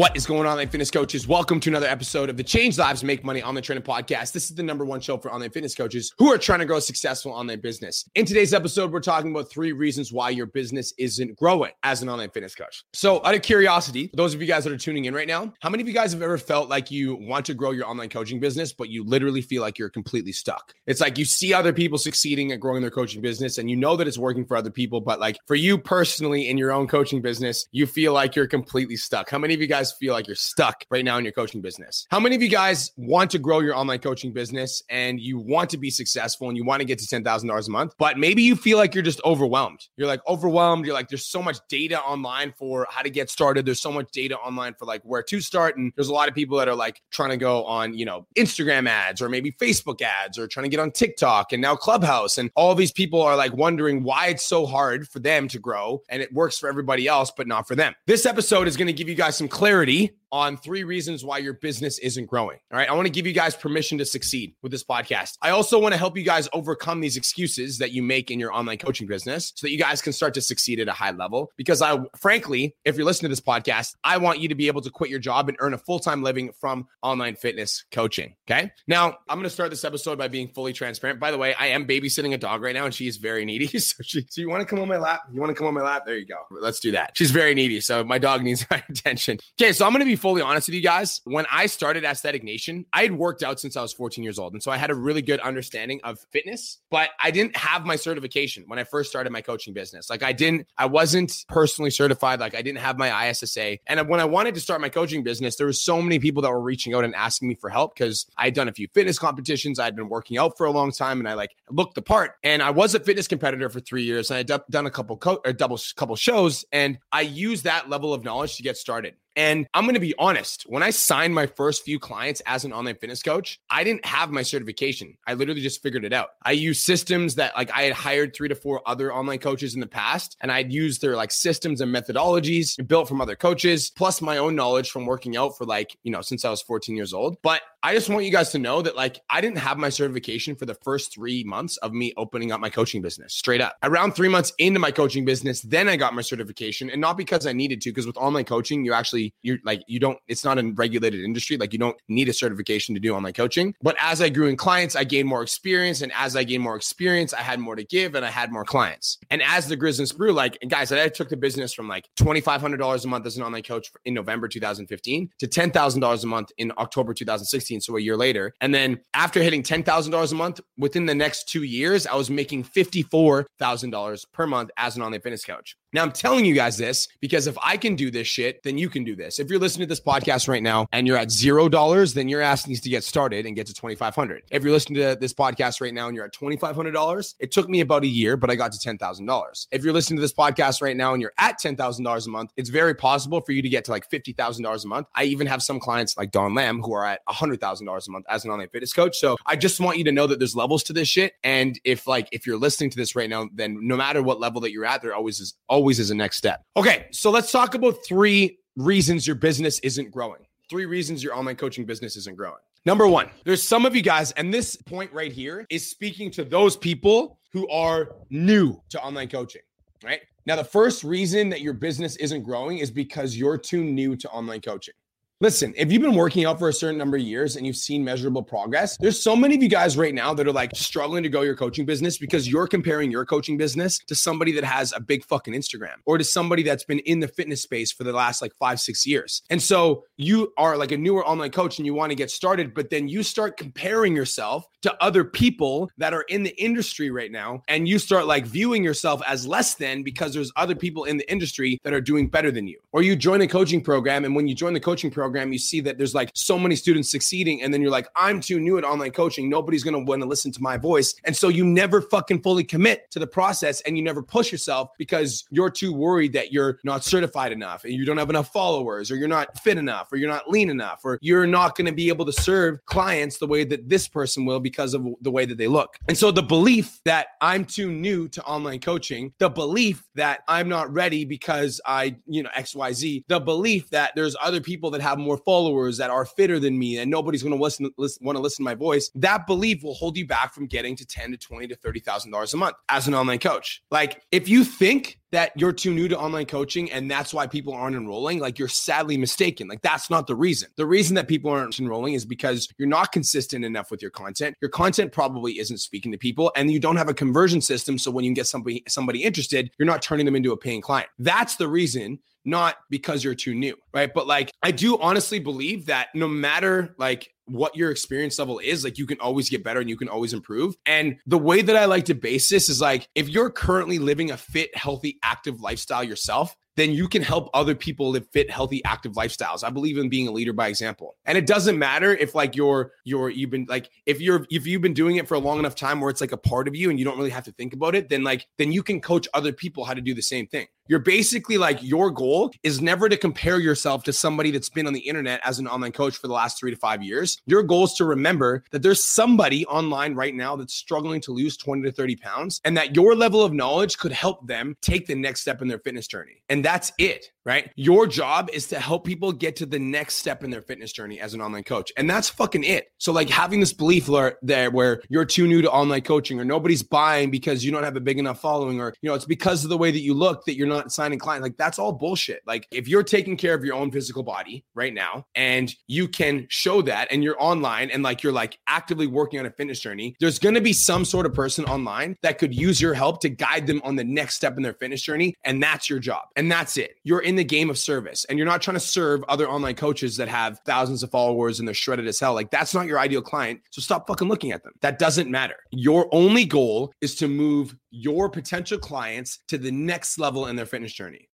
What is going on, online fitness coaches? Welcome to another episode of the Change Lives Make Money Online Training Podcast. This is the number one show for online fitness coaches who are trying to grow a successful online business. In today's episode, we're talking about three reasons why your business isn't growing as an online fitness coach. So, out of curiosity, those of you guys that are tuning in right now, how many of you guys have ever felt like you want to grow your online coaching business, but you literally feel like you're completely stuck? It's like you see other people succeeding at growing their coaching business and you know that it's working for other people, but like for you personally in your own coaching business, you feel like you're completely stuck. How many of you guys feel like you're stuck right now in your coaching business. How many of you guys want to grow your online coaching business and you want to be successful and you want to get to $10,000 a month, but maybe you feel like you're just overwhelmed. You're like overwhelmed. You're like, there's so much data online for how to get started. There's so much data online for like where to start. And there's a lot of people that are like trying to go on, you know, Instagram ads or maybe Facebook ads or trying to get on TikTok and now Clubhouse. And all these people are like wondering why it's so hard for them to grow and it works for everybody else, but not for them. This episode is going to give you guys some clarity clarity on three reasons why your business isn't growing. All right. I want to give you guys permission to succeed with this podcast. I also want to help you guys overcome these excuses that you make in your online coaching business so that you guys can start to succeed at a high level. Because I, frankly, if you're listening to this podcast, I want you to be able to quit your job and earn a full time living from online fitness coaching. Okay. Now, I'm going to start this episode by being fully transparent. By the way, I am babysitting a dog right now and she is very needy. So, she, so you want to come on my lap? You want to come on my lap? There you go. Let's do that. She's very needy. So my dog needs my attention. Okay. So I'm going to be fully honest with you guys, when I started Aesthetic Nation, I had worked out since I was 14 years old. And so I had a really good understanding of fitness, but I didn't have my certification when I first started my coaching business. Like I didn't, I wasn't personally certified. Like I didn't have my ISSA. And when I wanted to start my coaching business, there was so many people that were reaching out and asking me for help because I had done a few fitness competitions. I'd been working out for a long time and I like looked the part. And I was a fitness competitor for three years and I'd done a couple co- double couple shows. And I used that level of knowledge to get started. And I'm going to be honest, when I signed my first few clients as an online fitness coach, I didn't have my certification. I literally just figured it out. I used systems that like I had hired three to four other online coaches in the past, and I'd used their like systems and methodologies built from other coaches, plus my own knowledge from working out for like, you know, since I was 14 years old. But I just want you guys to know that like I didn't have my certification for the first three months of me opening up my coaching business straight up. Around three months into my coaching business, then I got my certification and not because I needed to, because with online coaching, you actually, you're like, you don't, it's not a regulated industry. Like you don't need a certification to do online coaching. But as I grew in clients, I gained more experience. And as I gained more experience, I had more to give and I had more clients. And as the and Sprue, like, guys, I took the business from like $2,500 a month as an online coach in November 2015 to $10,000 a month in October 2016 so a year later. And then after hitting $10,000 a month within the next two years, I was making $54,000 per month as an online fitness coach. Now, I'm telling you guys this because if I can do this shit, then you can do this. If you're listening to this podcast right now and you're at zero dollars, then your ass needs to get started and get to 2,500. If you're listening to this podcast right now and you're at $2,500, it took me about a year, but I got to $10,000. If you're listening to this podcast right now and you're at $10,000 a month, it's very possible for you to get to like $50,000 a month. I even have some clients like Don Lamb who are at $100,000 a month as an online fitness coach. So I just want you to know that there's levels to this shit. And if like, if you're listening to this right now, then no matter what level that you're at, there always is always always is a next step. Okay, so let's talk about three reasons your business isn't growing. Three reasons your online coaching business isn't growing. Number one, there's some of you guys, and this point right here is speaking to those people who are new to online coaching, right? Now, the first reason that your business isn't growing is because you're too new to online coaching. Listen, if you've been working out for a certain number of years and you've seen measurable progress, there's so many of you guys right now that are like struggling to grow your coaching business because you're comparing your coaching business to somebody that has a big fucking Instagram or to somebody that's been in the fitness space for the last like five, six years. And so you are like a newer online coach and you want to get started, but then you start comparing yourself to other people that are in the industry right now and you start like viewing yourself as less than because there's other people in the industry that are doing better than you. Or you join a coaching program and when you join the coaching program you see that there's like so many students succeeding and then you're like I'm too new at online coaching. Nobody's going to want to listen to my voice. And so you never fucking fully commit to the process and you never push yourself because you're too worried that you're not certified enough and you don't have enough followers or you're not fit enough or you're not lean enough or you're not going to be able to serve clients the way that this person will because of the way that they look. And so the belief that I'm too new to online coaching, the belief that I'm not ready because I, you know, XYZ, the belief that there's other people that have more followers that are fitter than me and nobody's going to listen, listen want to listen to my voice, that belief will hold you back from getting to 10 to 20 to $30,000 a month as an online coach. Like if you think that you're too new to online coaching and that's why people aren't enrolling, like you're sadly mistaken. Like that's not the reason. The reason that people aren't enrolling is because you're not consistent enough with your content. Your content probably isn't speaking to people and you don't have a conversion system so when you get somebody somebody interested, you're not turning them into a paying client. That's the reason not because you're too new, right? But like I do honestly believe that no matter like what your experience level is, like you can always get better and you can always improve. And the way that I like to base this is like if you're currently living a fit, healthy, active lifestyle yourself, then you can help other people live fit, healthy, active lifestyles. I believe in being a leader by example. And it doesn't matter if like you're you're you've been like if you're if you've been doing it for a long enough time where it's like a part of you and you don't really have to think about it, then like then you can coach other people how to do the same thing. You're basically like your goal is never to compare yourself to somebody that's been on the internet as an online coach for the last three to five years. Your goal is to remember that there's somebody online right now that's struggling to lose 20 to 30 pounds and that your level of knowledge could help them take the next step in their fitness journey. And that's it right? Your job is to help people get to the next step in their fitness journey as an online coach. And that's fucking it. So like having this belief there where you're too new to online coaching or nobody's buying because you don't have a big enough following or you know it's because of the way that you look that you're not signing clients. Like that's all bullshit. Like if you're taking care of your own physical body right now and you can show that and you're online and like you're like actively working on a fitness journey, there's going to be some sort of person online that could use your help to guide them on the next step in their fitness journey and that's your job. And that's it. You're in the game of service and you're not trying to serve other online coaches that have thousands of followers and they're shredded as hell. Like that's not your ideal client. So stop fucking looking at them. That doesn't matter. Your only goal is to move your potential clients to the next level in their fitness journey.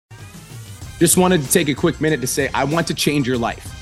Just wanted to take a quick minute to say, I want to change your life.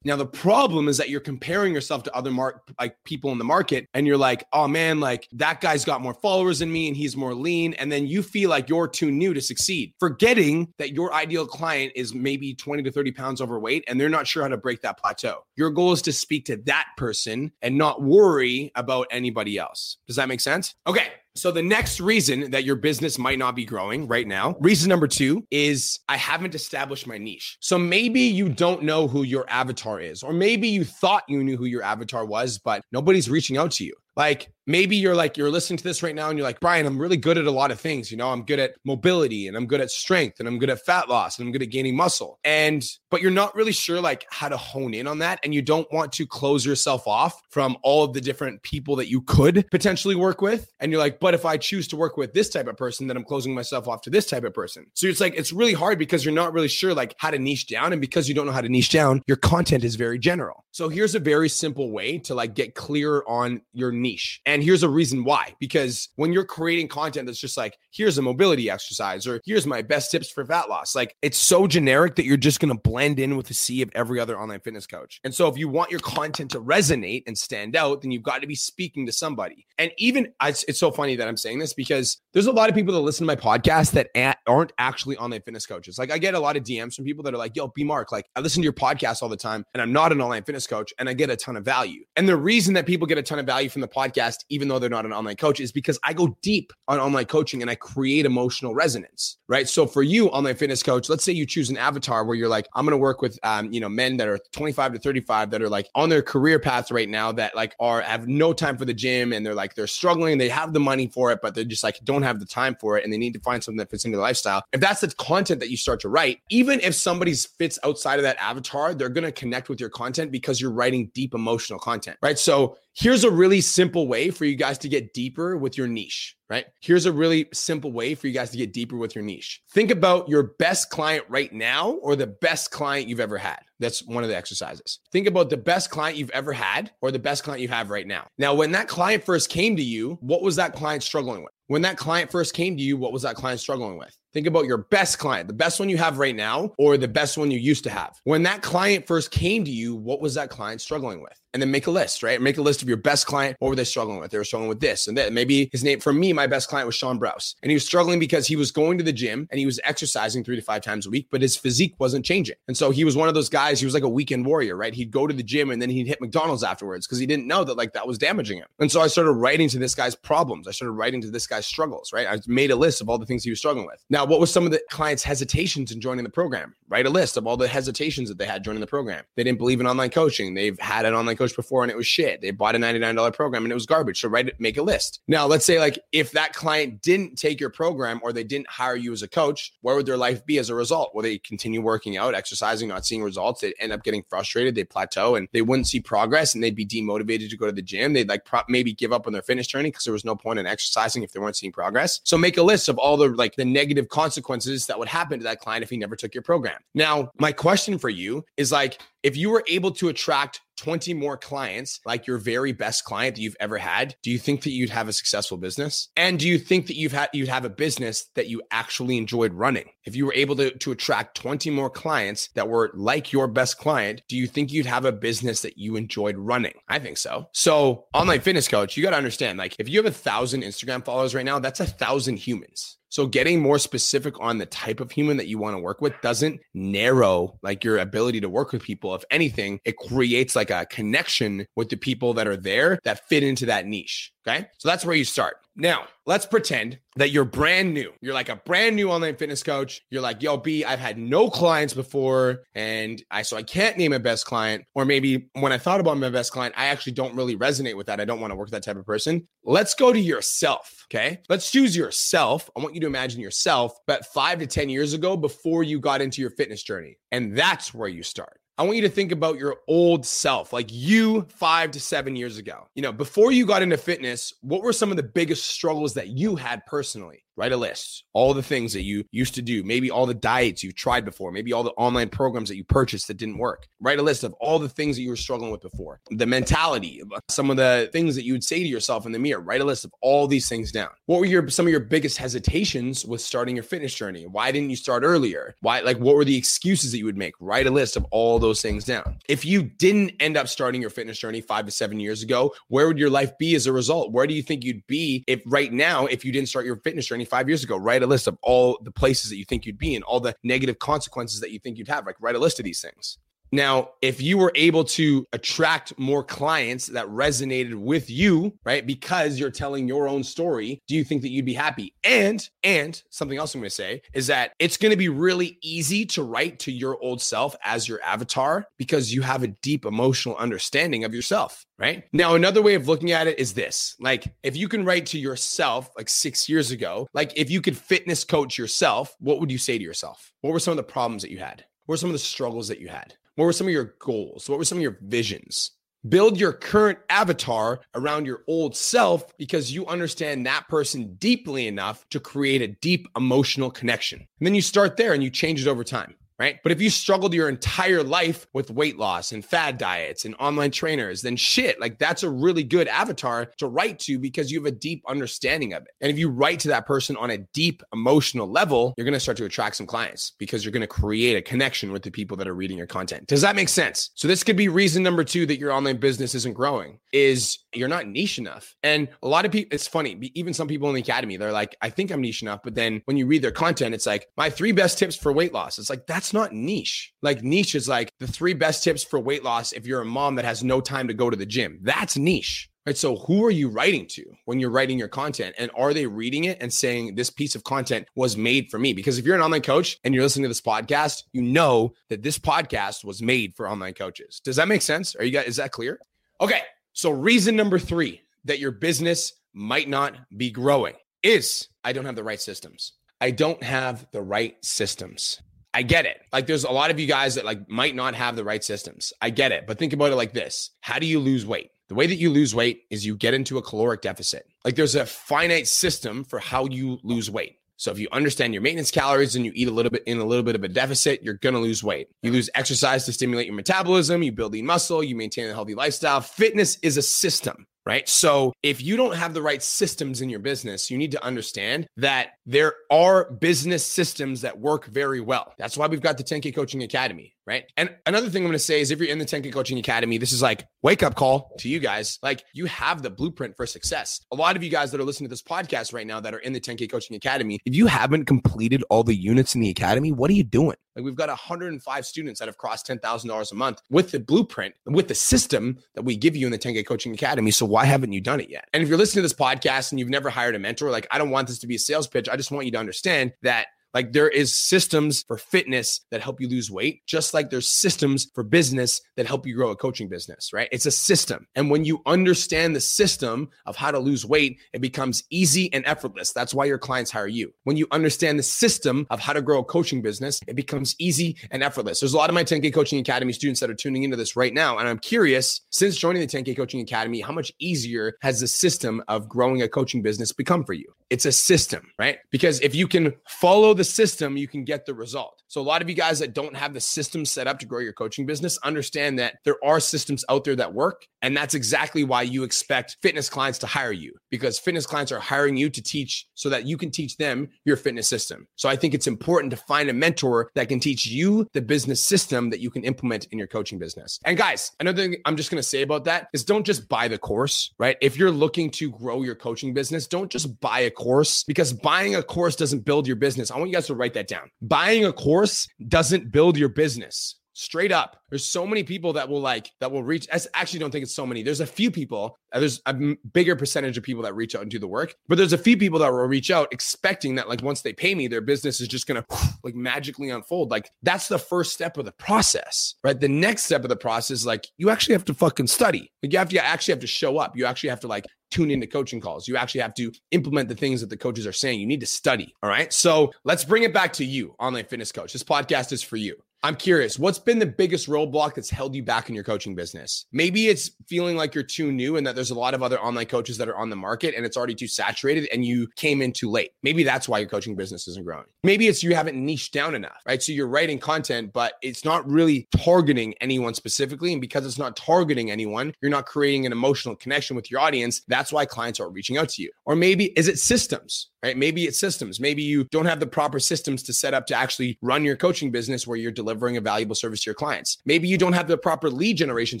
Now the problem is that you're comparing yourself to other mark like people in the market and you're like, "Oh man, like that guy's got more followers than me and he's more lean." And then you feel like you're too new to succeed, forgetting that your ideal client is maybe 20 to 30 pounds overweight and they're not sure how to break that plateau. Your goal is to speak to that person and not worry about anybody else. Does that make sense? Okay. So the next reason that your business might not be growing right now, reason number two is I haven't established my niche. So maybe you don't know who your avatar is, or maybe you thought you knew who your avatar was, but nobody's reaching out to you. Like maybe you're like, you're listening to this right now and you're like, Brian, I'm really good at a lot of things. You know, I'm good at mobility and I'm good at strength and I'm good at fat loss and I'm good at gaining muscle. And, but you're not really sure like how to hone in on that. And you don't want to close yourself off from all of the different people that you could potentially work with. And you're like, but if I choose to work with this type of person, then I'm closing myself off to this type of person. So it's like, it's really hard because you're not really sure like how to niche down. And because you don't know how to niche down, your content is very general. So here's a very simple way to like get clear on your niche. And here's a reason why because when you're creating content that's just like, here's a mobility exercise or here's my best tips for fat loss, like it's so generic that you're just going to blend in with the sea of every other online fitness coach. And so if you want your content to resonate and stand out, then you've got to be speaking to somebody. And even it's, it's so funny that I'm saying this because there's a lot of people that listen to my podcast that aren't actually online fitness coaches. Like I get a lot of DMs from people that are like, yo, B Mark, like I listen to your podcast all the time and I'm not an online fitness coach and I get a ton of value. And the reason that people get a ton of value from the podcast, even though they're not an online coach, is because I go deep on online coaching and I create emotional resonance, right? So for you, online fitness coach, let's say you choose an avatar where you're like, I'm going to work with, um, you know, men that are 25 to 35 that are like on their career paths right now that like are have no time for the gym and they're like they're struggling. They have the money for it, but they're just like don't have the time for it, and they need to find something that fits into their lifestyle. If that's the content that you start to write, even if somebody's fits outside of that avatar, they're going to connect with your content because you're writing deep emotional content, right? So here's a really simple way for you guys to get deeper with your niche, right? Here's a really simple way for you guys to get deeper with your niche. Think about your best client right now or the best client you've ever had. That's one of the exercises. Think about the best client you've ever had or the best client you have right now. Now, when that client first came to you, what was that client struggling with? When that client first came to you, what was that client struggling with? Think about your best client, the best one you have right now, or the best one you used to have. When that client first came to you, what was that client struggling with? And then make a list, right? Make a list of your best client. What were they struggling with? They were struggling with this and that. Maybe his name, for me, my best client was Sean Browse. And he was struggling because he was going to the gym and he was exercising three to five times a week, but his physique wasn't changing. And so he was one of those guys, he was like a weekend warrior, right? He'd go to the gym and then he'd hit McDonald's afterwards because he didn't know that like that was damaging him. And so I started writing to this guy's problems. I started writing to this guy's struggles, right? I made a list of all the things he was struggling with. Now, what was some of the clients' hesitations in joining the program? Write a list of all the hesitations that they had joining the program. They didn't believe in online coaching. They've had an online coach before and it was shit. They bought a $99 program and it was garbage. So write it, make a list. Now, let's say like if that client didn't take your program or they didn't hire you as a coach, where would their life be as a result? Will they continue working out, exercising, not seeing results? They'd end up getting frustrated. They plateau and they wouldn't see progress and they'd be demotivated to go to the gym. They'd like pro- maybe give up on their fitness journey because there was no point in exercising if they weren't seeing progress. So make a list of all the like the negative consequences that would happen to that client if he never took your program. Now, my question for you is like, if you were able to attract 20 more clients like your very best client that you've ever had do you think that you'd have a successful business? And do you think that you've had you'd have a business that you actually enjoyed running? If you were able to, to attract 20 more clients that were like your best client do you think you'd have a business that you enjoyed running? I think so. So online fitness coach you got to understand like if you have a thousand instagram followers right now that's a thousand humans. So getting more specific on the type of human that you want to work with doesn't narrow like your ability to work with people. If anything, it creates like a connection with the people that are there that fit into that niche. Okay. So that's where you start. Now, let's pretend that you're brand new. You're like a brand new online fitness coach. You're like, yo, B, I've had no clients before. And I, so I can't name a best client. Or maybe when I thought about my best client, I actually don't really resonate with that. I don't want to work with that type of person. Let's go to yourself. Okay. Let's choose yourself. I want you to imagine yourself, but five to 10 years ago before you got into your fitness journey. And that's where you start. I want you to think about your old self, like you five to seven years ago. You know, before you got into fitness, what were some of the biggest struggles that you had personally? Write a list, all the things that you used to do, maybe all the diets you've tried before, maybe all the online programs that you purchased that didn't work. Write a list of all the things that you were struggling with before, the mentality, uh, some of the things that you would say to yourself in the mirror. Write a list of all these things down. What were your some of your biggest hesitations with starting your fitness journey? Why didn't you start earlier? Why like what were the excuses that you would make? Write a list of all those things down. If you didn't end up starting your fitness journey 5 to 7 years ago, where would your life be as a result? Where do you think you'd be if right now if you didn't start your fitness journey 5 years ago? Write a list of all the places that you think you'd be in, all the negative consequences that you think you'd have. Like write a list of these things. Now, if you were able to attract more clients that resonated with you, right? Because you're telling your own story, do you think that you'd be happy? And and something else I'm going to say is that it's going to be really easy to write to your old self as your avatar because you have a deep emotional understanding of yourself, right? Now, another way of looking at it is this. Like if you can write to yourself like 6 years ago, like if you could fitness coach yourself, what would you say to yourself? What were some of the problems that you had? What were some of the struggles that you had? What were some of your goals? What were some of your visions? Build your current avatar around your old self because you understand that person deeply enough to create a deep emotional connection. And then you start there and you change it over time right? But if you struggled your entire life with weight loss and fad diets and online trainers, then shit, like that's a really good avatar to write to because you have a deep understanding of it. And if you write to that person on a deep emotional level, you're going to start to attract some clients because you're going to create a connection with the people that are reading your content. Does that make sense? So this could be reason number 2 that your online business isn't growing is you're not niche enough. And a lot of people it's funny, even some people in the academy, they're like, "I think I'm niche enough," but then when you read their content, it's like, "My 3 best tips for weight loss." It's like that's that's not niche. Like niche is like the three best tips for weight loss if you're a mom that has no time to go to the gym. That's niche Right. So who are you writing to when you're writing your content? And are they reading it and saying this piece of content was made for me? Because if you're an online coach and you're listening to this podcast, you know that this podcast was made for online coaches. Does that make sense? Are you guys, is that clear? Okay. So reason number three that your business might not be growing is I don't have the right systems. I don't have the right systems. I get it. Like there's a lot of you guys that like might not have the right systems. I get it. But think about it like this. How do you lose weight? The way that you lose weight is you get into a caloric deficit. Like there's a finite system for how you lose weight. So if you understand your maintenance calories and you eat a little bit in a little bit of a deficit, you're going to lose weight. You lose exercise to stimulate your metabolism, you build lean muscle, you maintain a healthy lifestyle. Fitness is a system right? So if you don't have the right systems in your business, you need to understand that there are business systems that work very well. That's why we've got the 10K Coaching Academy, right? And another thing I'm going to say is if you're in the 10K Coaching Academy, this is like wake up call to you guys. Like you have the blueprint for success. A lot of you guys that are listening to this podcast right now that are in the 10K Coaching Academy, if you haven't completed all the units in the academy, what are you doing? Like we've got 105 students that have crossed $10,000 a month with the blueprint, with the system that we give you in the 10K Coaching Academy. So why haven't you done it yet? And if you're listening to this podcast and you've never hired a mentor, like I don't want this to be a sales pitch. I just want you to understand that like there is systems for fitness that help you lose weight, just like there's systems for business that help you grow a coaching business, right? It's a system. And when you understand the system of how to lose weight, it becomes easy and effortless. That's why your clients hire you. When you understand the system of how to grow a coaching business, it becomes easy and effortless. There's a lot of my 10K Coaching Academy students that are tuning into this right now. And I'm curious, since joining the 10K Coaching Academy, how much easier has the system of growing a coaching business become for you? It's a system, right? Because if you can follow the system, you can get the result. So, a lot of you guys that don't have the system set up to grow your coaching business understand that there are systems out there that work. And that's exactly why you expect fitness clients to hire you because fitness clients are hiring you to teach so that you can teach them your fitness system. So, I think it's important to find a mentor that can teach you the business system that you can implement in your coaching business. And, guys, another thing I'm just going to say about that is don't just buy the course, right? If you're looking to grow your coaching business, don't just buy a course because buying a course doesn't build your business. I want you guys to write that down. Buying a course doesn't build your business. Straight up. There's so many people that will like that will reach i actually don't think it's so many. There's a few people uh, there's a bigger percentage of people that reach out and do the work but there's a few people that will reach out expecting that like once they pay me their business is just gonna like magically unfold. Like that's the first step of the process right? The next step of the process like you actually have to fucking study. Like you have to you actually have to show up. You actually have to like tune into coaching calls. You actually have to implement the things that the coaches are saying. You need to study. All right. So let's bring it back to you, online fitness coach. This podcast is for you. I'm curious, what's been the biggest roadblock that's held you back in your coaching business? Maybe it's feeling like you're too new and that there's a lot of other online coaches that are on the market and it's already too saturated and you came in too late. Maybe that's why your coaching business isn't growing. Maybe it's you haven't niched down enough, right? So you're writing content, but it's not really targeting anyone specifically. And because it's not targeting anyone, you're not creating an emotional connection with your audience. That's why clients are reaching out to you. Or maybe is it systems, right? Maybe it's systems. Maybe you don't have the proper systems to set up to actually run your coaching business where you're delivering delivering a valuable service to your clients. Maybe you don't have the proper lead generation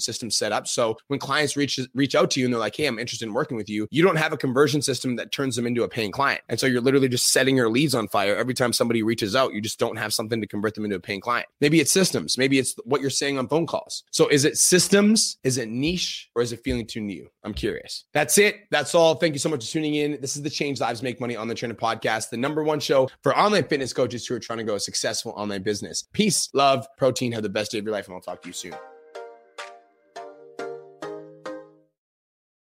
system set up. So when clients reach reach out to you and they're like, "Hey, I'm interested in working with you," you don't have a conversion system that turns them into a paying client. And so you're literally just setting your leads on fire every time somebody reaches out. You just don't have something to convert them into a paying client. Maybe it's systems. Maybe it's what you're saying on phone calls. So is it systems? Is it niche? Or is it feeling too new? I'm curious. That's it. That's all. Thank you so much for tuning in. This is the Change Lives Make Money Online Trainer podcast, the number one show for online fitness coaches who are trying to go a successful online business. Peace, love, protein. Have the best day of your life, and I'll talk to you soon.